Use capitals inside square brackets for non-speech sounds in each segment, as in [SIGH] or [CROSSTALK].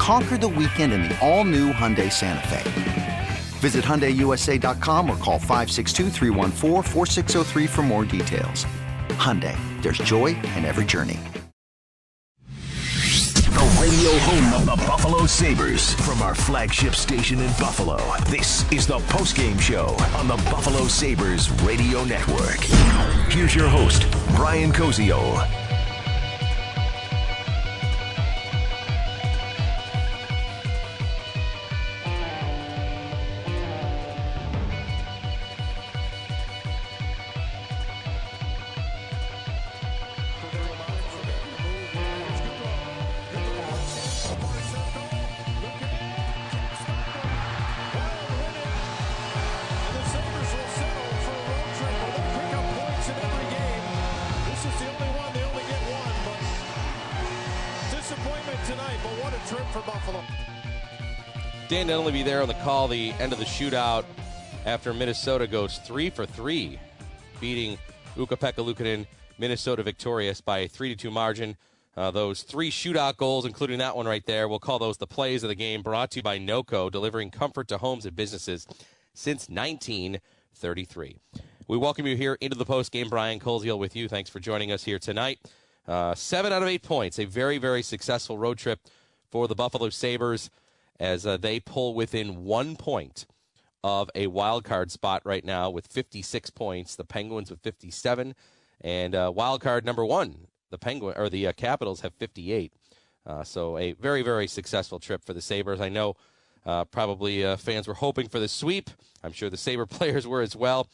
Conquer the weekend in the all new Hyundai Santa Fe. Visit HyundaiUSA.com or call 562 for more details. Hyundai, there's joy in every journey. The radio home of the Buffalo Sabres from our flagship station in Buffalo. This is the postgame show on the Buffalo Sabres Radio Network. Here's your host, Brian Koziol. Dan Dunleavy be there on the call, the end of the shootout after Minnesota goes three for three, beating Ukko-Pekka Luukkonen. Minnesota victorious by a three to two margin. Uh, those three shootout goals, including that one right there, we'll call those the plays of the game. Brought to you by NOCO, delivering comfort to homes and businesses since 1933. We welcome you here into the post game. Brian Koziol with you. Thanks for joining us here tonight. Uh, seven out of eight points, a very very successful road trip for the Buffalo Sabres as uh, they pull within one point of a wild card spot right now with 56 points. The Penguins with 57, and uh, wild card number one, the Penguin or the uh, Capitals have 58. Uh, so a very very successful trip for the Sabres. I know uh, probably uh, fans were hoping for the sweep. I'm sure the Sabre [LAUGHS] players were as well.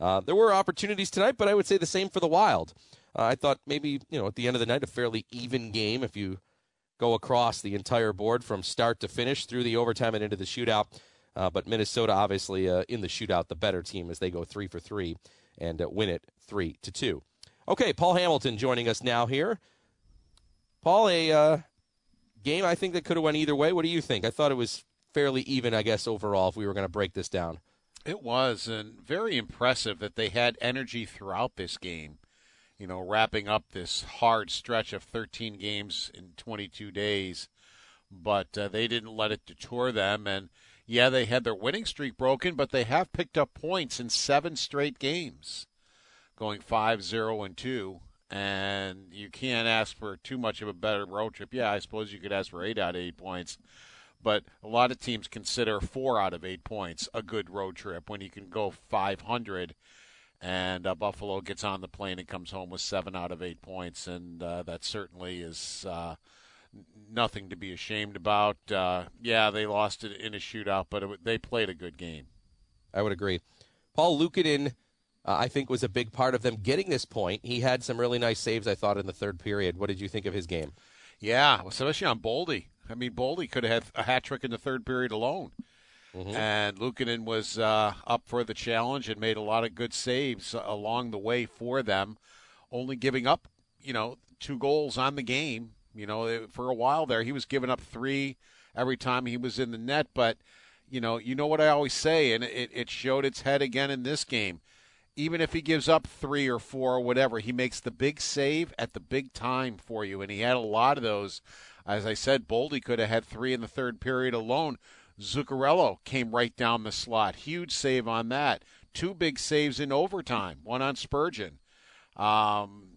There were opportunities tonight, but I would say the same for the Wild. I thought maybe you know at the end of the night a fairly even game if you go across the entire board from start to finish through the overtime and into the shootout. Uh, but Minnesota, obviously, uh, in the shootout, the better team as they go three for three and uh, win it three to two. Okay, Paul Hamilton joining us now here. Paul, a uh, game I think that could have went either way. What do you think? I thought it was fairly even, I guess, overall. If we were going to break this down, it was, and very impressive that they had energy throughout this game you know, wrapping up this hard stretch of 13 games in 22 days. But uh, they didn't let it detour them. And yeah, they had their winning streak broken, but they have picked up points in seven straight games, going 5 0 and 2. And you can't ask for too much of a better road trip. Yeah, I suppose you could ask for eight out of eight points but a lot of teams consider four out of eight points a good road trip when you can go 500 and uh, Buffalo gets on the plane and comes home with seven out of eight points, and uh, that certainly is uh, nothing to be ashamed about. Uh, yeah, they lost it in a shootout, but it, they played a good game. I would agree. Paul Luukkonen, uh, I think, was a big part of them getting this point. He had some really nice saves, I thought, in the third period. What did you think of his game? Yeah, especially on Boldy. I mean, Boldy could have had a hat trick in the third period alone. Mm-hmm. And Luukkonen was uh, up for the challenge and made a lot of good saves along the way for them, only giving up, you know, two goals on the game. You know, for a while there, he was giving up three every time he was in the net. But, you know, you know what I always say, and it, it showed its head again in this game. Even if he gives up three or four or whatever, he makes the big save at the big time for you. And he had a lot of those. As I said, Boldy could have had three in the third period alone Zuccarello came right down the slot. Huge save on that. Two big saves in overtime, one on Spurgeon. Um,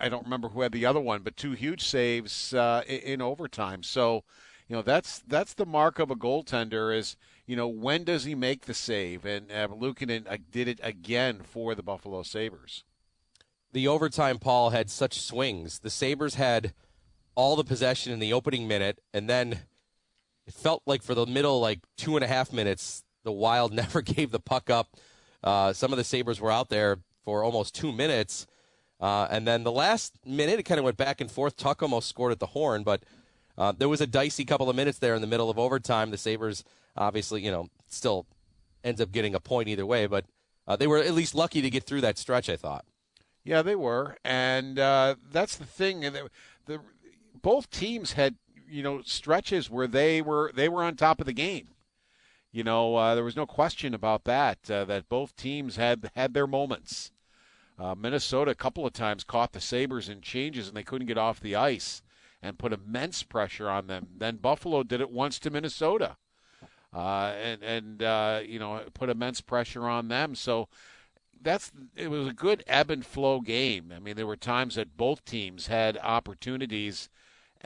I don't remember who had the other one, but two huge saves uh, in overtime. So, you know, that's that's the mark of a goaltender is, you know, when does he make the save? And uh, Luukkonen uh, did it again for the Buffalo Sabres. the overtime, Paul, had such swings. The Sabres had all the possession in the opening minute, and then it felt like for the middle, like two and a half minutes, the Wild [LAUGHS] never gave the puck up. Uh, some of the Sabres were out there for almost two minutes. Uh, and then the last minute, it kind of went back and forth. Tuch almost scored at the horn, but uh, there was a dicey couple of minutes there in the middle of overtime. The Sabres, obviously, you know, still ends up getting a point either way, but uh, they were at least lucky to get through that stretch, I thought. Yeah, they were, and uh, that's the thing. The, the both teams had you know stretches where they were they were on top of the game. You know, uh, there was no question about that. Uh, that both teams had had their moments. Uh, Minnesota a couple of times caught the Sabres in changes and they couldn't get off the ice and put immense pressure on them. Then Buffalo did it once to Minnesota, uh, and and uh, you know put immense pressure on them. So that's it was a good ebb and flow game. I mean, there were times that both teams had opportunities,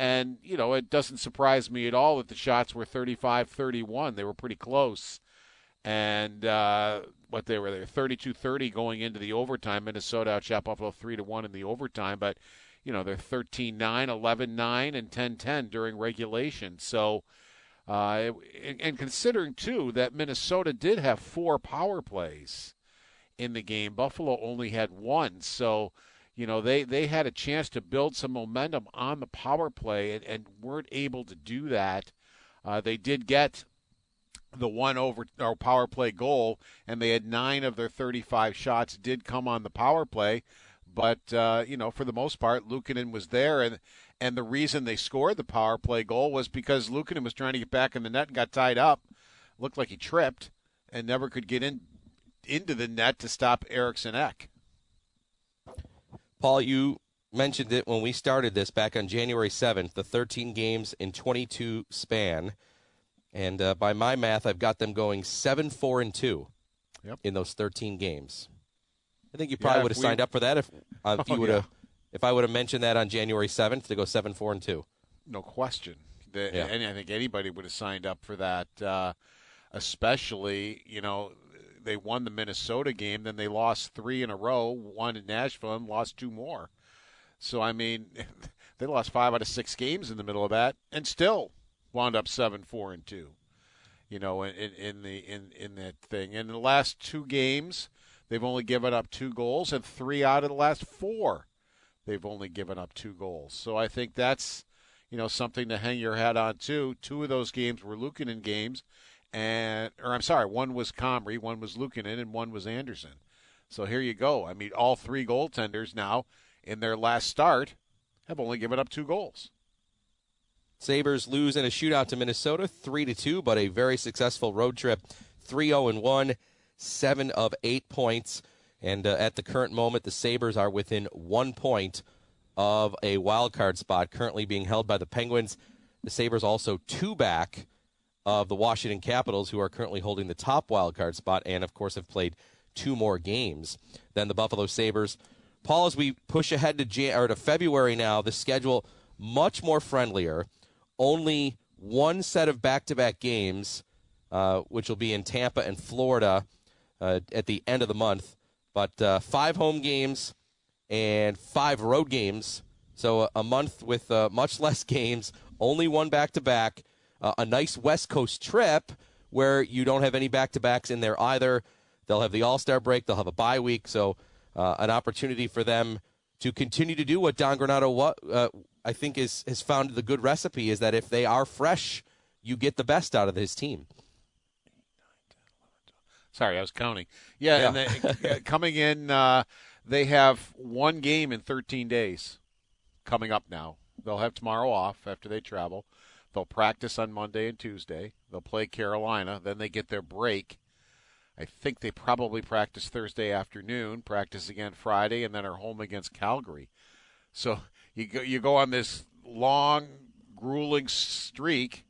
and you know it doesn't surprise me at all that the shots were 35-31. They were pretty close, and uh, what they were there 32-30 going into the overtime. Minnesota outshot Buffalo three to one in the overtime, but you know they're 13-9, 11-9, and 10-10 during regulation. So. Uh, and considering too that Minnesota did have four power plays, in the game. Buffalo only had one, so you know they they had a chance to build some momentum on the power play and, and weren't able to do that. Uh, they did get the one over or power play goal, and they had nine of their 35 shots did come on the power play. But uh, you know, for the most part, Luukkonen was there, and and the reason they scored the power play goal was because Luukkonen was trying to get back in the net and got tied up. Looked like he tripped and never could get in into the net to stop Eriksson Ek. Paul, you mentioned it when we started this back on January 7th, the 13 games in 22 span. And uh, by my math, I've got them going 7 4 and 2 yep. in those 13 games. I think you probably yeah, would have we... signed up for that if, uh, if [LAUGHS] you oh, would have yeah. if I would have mentioned that on January 7th to go 7 4 and 2. No question. The, yeah. I think anybody would have signed up for that, uh, especially, you know, they won the Minnesota game, then they lost three in a row, won in Nashville, and lost two more. So I mean, [LAUGHS] they lost five out of six games in the middle of that, and still wound up seven, four, and two. You know, in, in the in in that thing. In the last two games, they've only given up two goals, and three out of the last four, they've only given up two goals. So I think that's you know something to hang your hat on too. Two of those games were Luukkonen games, and or I'm sorry, one was Comrie, one was Luukkonen, and one was Anderson. So here you go. I mean, all three goaltenders now in their last start have only given up two goals. Sabres lose in a shootout to Minnesota, three to two, but a very successful road trip, 3-0 and one, seven of eight points, and uh, at the current moment, the Sabres are within one point of a wild card spot, currently being held by the Penguins. The Sabres also two back of the Washington Capitals, who are currently holding the top wild card spot, and of course have played two more games than the Buffalo Sabres. Paul, as we push ahead to Jan- or to February now, the schedule much more friendlier. Only one set of back-to-back games, uh, which will be in Tampa and Florida uh, at the end of the month. But uh, five home games and five road games. So a month with uh, much [LAUGHS] less games, only one back-to-back uh, a nice West Coast trip where you don't have any back to backs in there either. They'll have the All Star break, they'll have a bye week, so uh, an opportunity for them to continue to do what Don Granato what, uh, I think is has found the good recipe is that if they are fresh, you get the best out of his team. Sorry, I was counting. Yeah, yeah. and they, coming in, uh, they have one game in 13 days coming up now. They'll have tomorrow off after they travel. They'll practice on Monday and Tuesday. They'll play Carolina. Then they get their break. I think they probably practice Thursday afternoon, practice again Friday, and then are home against Calgary. So you go, you go on this long, grueling streak,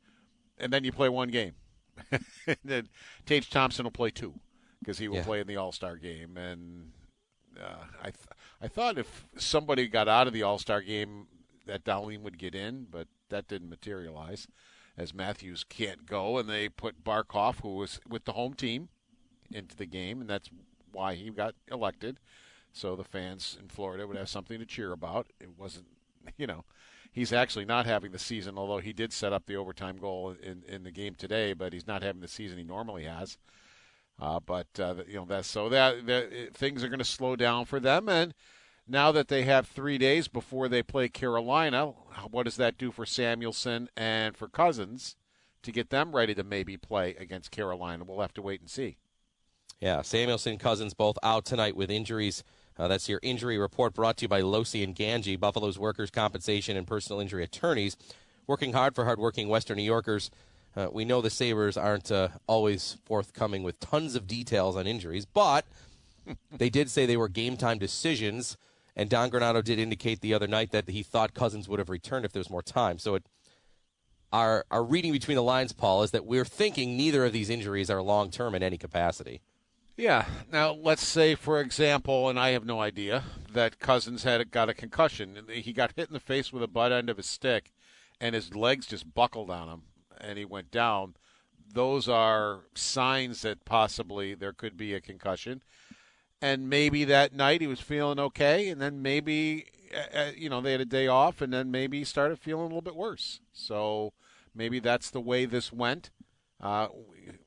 and then you play one game. [LAUGHS] and then Tage Thompson will play two because he will yeah. play in the All Star game. And uh, I, th- I thought if somebody got out of the All Star game, that Dahlin would get in, but that didn't materialize as Matthews can't go, and they put Barkov, who was with the home team, into the game, and that's why he got elected so the fans in Florida would have something to cheer about. It wasn't, [LAUGHS] you know, he's actually not having the season, although he did set up the overtime goal in, in the game today, but he's not having the season he normally has. Uh, but uh, you know that's so that, that things are going to slow down for them, and now that they have three days before they play Carolina, what does that do for Samuelsson and for Cozens to get them ready to maybe play against Carolina? We'll have to wait and see. Yeah, Samuelsson, Cozens both out tonight with injuries. Uh, that's your injury report brought to you by Losi and Ganji, Buffalo's workers' compensation and personal injury attorneys, working hard for hardworking Western New Yorkers. Uh, we know the Sabres aren't uh, always forthcoming with tons of details on injuries, but [LAUGHS] they did say they were game time decisions. And Don Granato did indicate the other night that he thought Cozens would have returned if there was more time. So it, our our reading between the lines, Paul, is that we're thinking neither of these injuries are long term in any capacity. Yeah. Now let's say, for example, and I have no idea that Cozens had got a concussion. He got hit in the face with the butt end of his stick, and his legs just buckled on him and he went down, those are signs that possibly there could be a concussion. And maybe that night he was feeling okay, and then maybe uh, uh, you know they had a day off, and then maybe he started feeling a little bit worse. So maybe that's the way this went. Uh,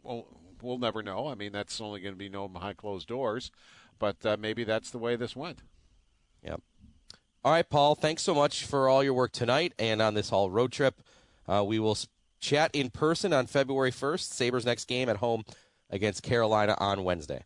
we'll, we'll never know. I mean, that's only going to be known behind closed doors, but uh, maybe that's the way this went. Yep. All right, Paul. Thanks so much for all your work tonight and on this whole road trip. Uh, we will chat in person on February 1st. Sabres next game at home against Carolina on Wednesday.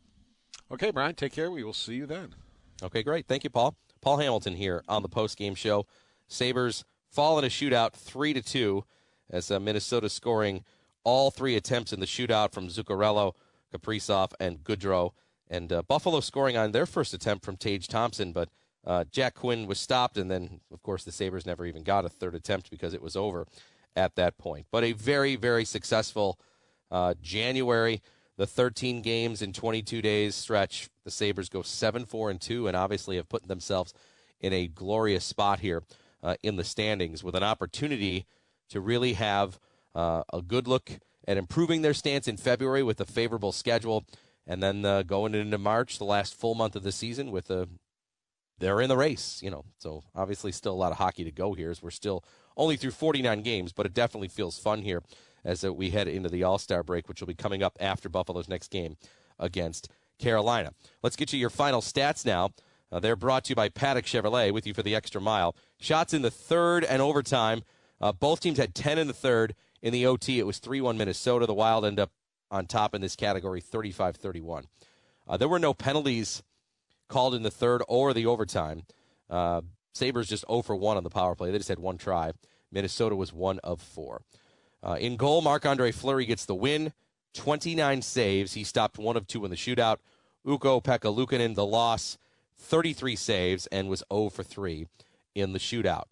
Okay, Brian, take care. We will see you then. Okay, great. Thank you, Paul. Paul Hamilton here on the post game show. Sabres fall in a shootout 3 to 2 as uh, Minnesota scoring all three attempts in the shootout from Zuccarello, Kaprizov, and Goodrow. And uh, Buffalo scoring on their first attempt from Tage Thompson, but uh, Jack Quinn was stopped, and then, of course, the Sabres never even got a third attempt because it was over at that point. But a very, very successful uh, January. The 13 games in 22 days stretch, the Sabres go 7 4 and 2, and obviously have put themselves in a glorious spot here uh, in the standings with an opportunity to really have uh, a good look at improving their stance in February with a favorable schedule, and then uh, going into March, the last full month of the season, with a they're in the race, you know. So obviously, still a lot of hockey to go here as we're still only through 49 games, but it definitely feels fun here as we head into the All Star break, which will be coming up after Buffalo's next game against Carolina. Let's get you your final stats now. Uh, they're brought to you by Paddock Chevrolet with you for the extra mile. Shots in the third and overtime. Uh, both teams had 10 in the third. In the OT, it was 3 1 Minnesota. The Wild end up on top in this category 35 31. Uh, there were no penalties called in the third or the overtime. Uh, Sabres just 0 for 1 on the power play. They just had one try. Minnesota was 1 of 4. Uh, in goal, Marc Andre Fleury gets the win. 29 saves. He stopped 1 of 2 in the shootout. Ukko-Pekka Luukkonen, the loss, 33 saves, and was 0 for 3 in the shootout.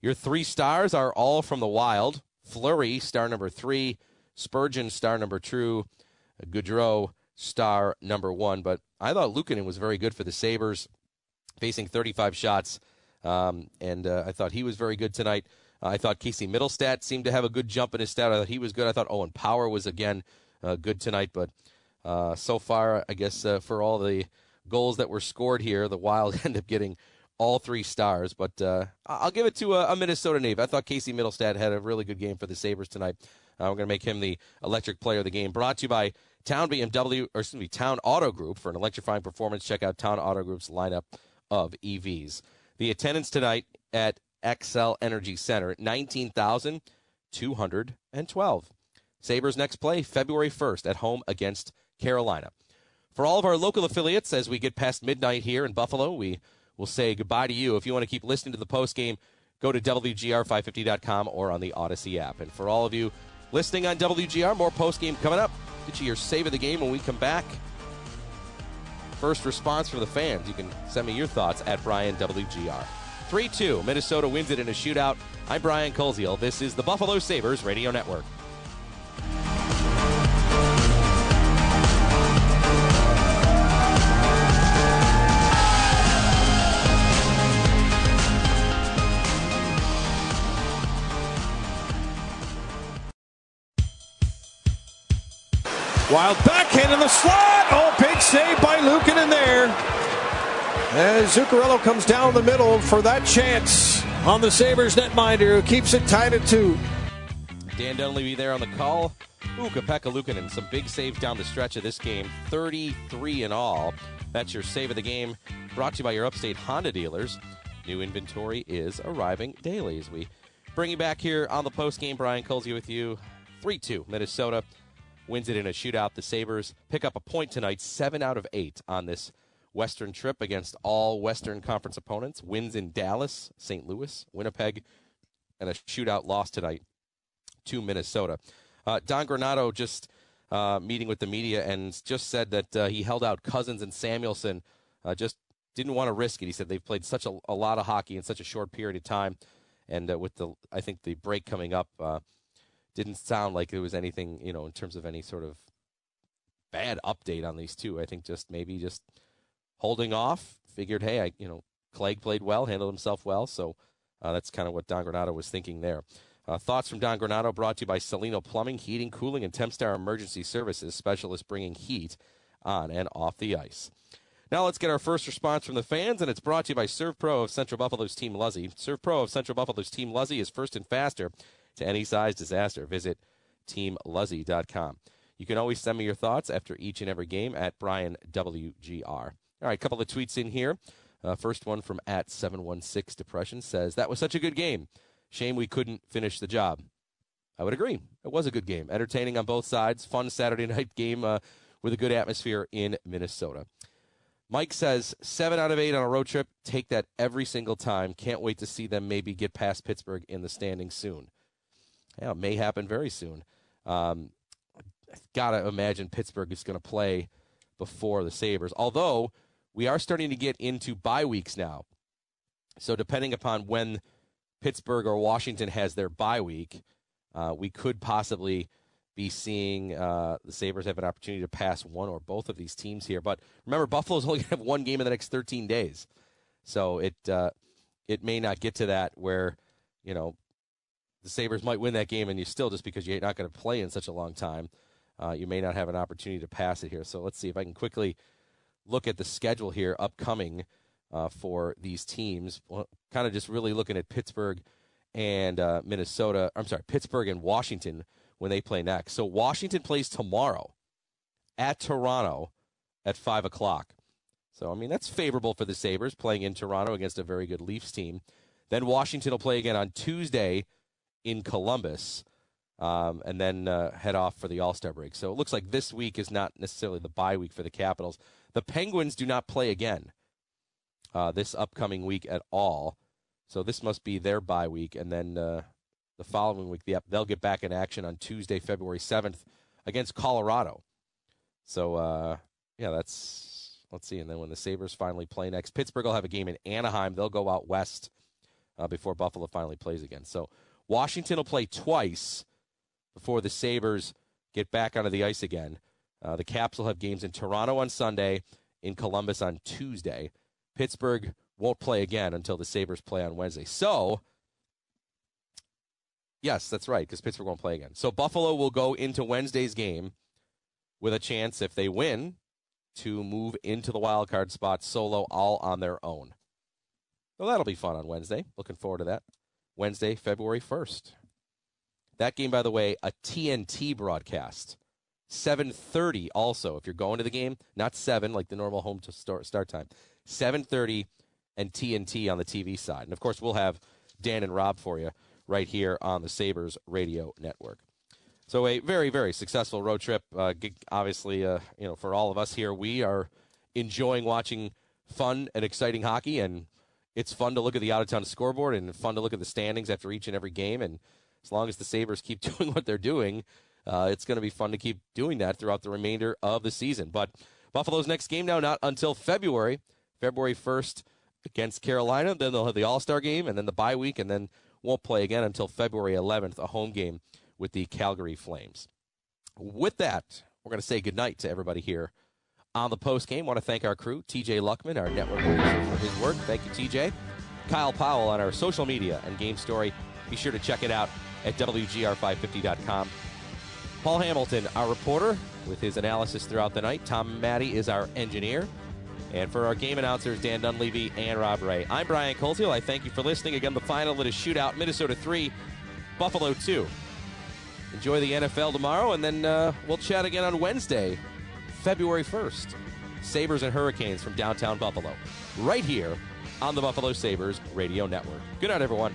Your three stars are all from the Wild. Fleury, star number three. Spurgeon, star number two. Goodrow, star number one. But I thought Luukkonen was very good for the Sabres, facing 35 shots, um, and uh, I thought he was very good tonight. I thought Casey Mittelstadt seemed to have a good jump in his stat. I thought he was good. I thought Owen Power was again uh, good tonight. But uh, so far, I guess uh, for all the goals that were scored here, the Wild [LAUGHS] end up getting all three stars. But uh, I'll give it to a, a, Minnesota native. I thought Casey Mittelstadt had a really good game for the Sabres tonight. We're going to make him the electric player of the game. Brought to you by Town BMW, or excuse me, Town Auto Group for an electrifying performance. Check out Town Auto Group's lineup of EVs. The attendance tonight at Xcel Energy Center, 19,212. Sabres next play February 1st at home against Carolina. For all of our local affiliates, as we get past midnight here in Buffalo, we will say goodbye to you. If you want to keep listening to the post game, go to WGR550.com or on the Audacy app. And for all of you listening on WGR, more post game coming up. Get you your save of the game when we come back first response from the fans. You can send me your thoughts at Brian WGR. 3 2, Minnesota wins it in a shootout. I'm Brian Koziol. This is the Buffalo Sabres Radio Network. Wild backhand in the slot. Oh, big save by Luukkonen there. As Zuccarello comes down the middle for that chance on the Sabres netminder who keeps it tied at two. Dan Dunleavy there on the call. Ukko-Pekka Luukkonen, some big saves down the stretch of this game, 33 in all. That's your save of the game, brought to you by your upstate Honda dealers. New inventory is arriving daily as we bring you back here on the post game. Brian Colsey with you. 3 2, Minnesota wins it in a shootout. The Sabres pick up a point tonight, 7 out of 8 on this Western trip against all Western Conference opponents. Wins in Dallas, St. Louis, Winnipeg, and a shootout loss tonight to Minnesota. Uh, Don Granato just uh, meeting with the media and just said that uh, he held out Cozens and Samuelsson, uh, just didn't want to risk it. He said they've played such a, a, lot of hockey in such a short period of time, and uh, with the I think the break coming up, uh, didn't sound like it was anything you know in terms of any sort of bad update on these two. I think just maybe just holding off. Figured, hey, I you know Clague played well, handled himself well, so that's kind of what Don Granato was thinking there. Uh, thoughts from Don Granato brought to you by Salino Plumbing, Heating, Cooling, and Tempstar Emergency Services, specialists bringing heat on and off the ice. Now let's get our first response from the fans, and it's brought to you by ServPro of Central Buffalo's Team Luzzy. ServPro of Central Buffalo's Team Luzzy is first and faster to any size disaster. Visit teamluzzy.com. You can always send me your thoughts after each and every game at Brian WGR. All right, a couple of tweets in here. Uh, first one from at 716 Depression says, That was such a good game. Shame we couldn't finish the job. I would agree. It was a good game, entertaining on both sides. Fun Saturday [LAUGHS] night game uh, with a good atmosphere in Minnesota. Mike says seven out of eight on a road trip. Take that every single time. Can't wait to see them maybe get past Pittsburgh in the standings soon. Yeah, it may happen very soon. Um, gotta imagine Pittsburgh is going to play before the Sabres. Although we are starting to get into bye weeks now, so depending upon when Pittsburgh or Washington has their bye week, uh, we could possibly be seeing uh, the Sabres have an opportunity to pass one or both of these teams here. But remember, Buffalo's [LAUGHS] only going to have one game in the next 13 days, so it uh, it may not get to that where you know the Sabres might win that game, and you still just because you're not going to play in such a long time, uh, you may not have an opportunity to pass it here. So let's see if I can quickly look at the schedule here upcoming uh, for these teams. Well, kind of just really looking at Pittsburgh and uh, Minnesota. I'm sorry, Pittsburgh and Washington when they play next. So Washington plays tomorrow at Toronto at five o'clock. So I mean that's favorable for the Sabres playing in Toronto against a very good Leafs team. Then Washington will play again on Tuesday in Columbus. Um, and then uh, head off for the All Star break. So it looks like this week is not necessarily the bye week for the Capitals. The Penguins do not play again uh, this upcoming week at all. So this must be their bye week, and then uh, the following week they'll get back in action on Tuesday, February seventh, against Colorado. So uh, yeah, that's let's see. And then when the Sabres finally play next, Pittsburgh will have a game in Anaheim. They'll go out west uh, before Buffalo finally plays again. So Washington will play twice before the Sabres get back onto the ice again. Uh, the Caps will have games in Toronto on Sunday, in Columbus on Tuesday. Pittsburgh won't play again until the Sabres play on Wednesday. So, yes, that's right, because Pittsburgh won't play again. So, Buffalo will go into Wednesday's game with a chance, if they win, to move into the wild card spot solo all on their own. So, that'll be fun on Wednesday. Looking forward to that. Wednesday, February 1st. That game, by the way, a TNT broadcast. 7:30 also if you're going to the game, not 7 like the normal home to start start time. 7:30 and TNT on the TV side. And of course, we'll have Dan and Rob for you right here on the Sabres Radio Network. So a very very successful road trip. Uh, obviously, uh, you know, for all of us here, we are enjoying watching fun and exciting hockey, and it's fun to look at the out of town scoreboard and fun to look at the standings after each and every game. And as long as the Sabres keep [LAUGHS] doing what they're doing, uh, it's going to be fun to keep doing that throughout the remainder of the season. But Buffalo's next game now not until February. February 1st against Carolina. Then they'll have the All Star game and then the bye week, and then won't play again until February 11th, a home game with the Calgary Flames. With that, we're going to say goodnight to everybody here on the post game. Want to thank our crew, TJ Luckman, our network producer, for his work. Thank you, TJ. Kyle Powell on our social media and game story. Be sure to check it out at WGR550.com. Paul Hamilton, our reporter, with his analysis throughout the night. Tom Matte is our engineer. And for our game announcers, Dan Dunleavy and Rob Ray, I'm Brian Colfield. I thank you for listening. Again, the final, it is shootout Minnesota 3, Buffalo 2. Enjoy the NFL tomorrow, and then uh, we'll chat again on Wednesday, February 1st. Sabres and Hurricanes from downtown Buffalo, right here on the Buffalo Sabres Radio Network. Good night, everyone.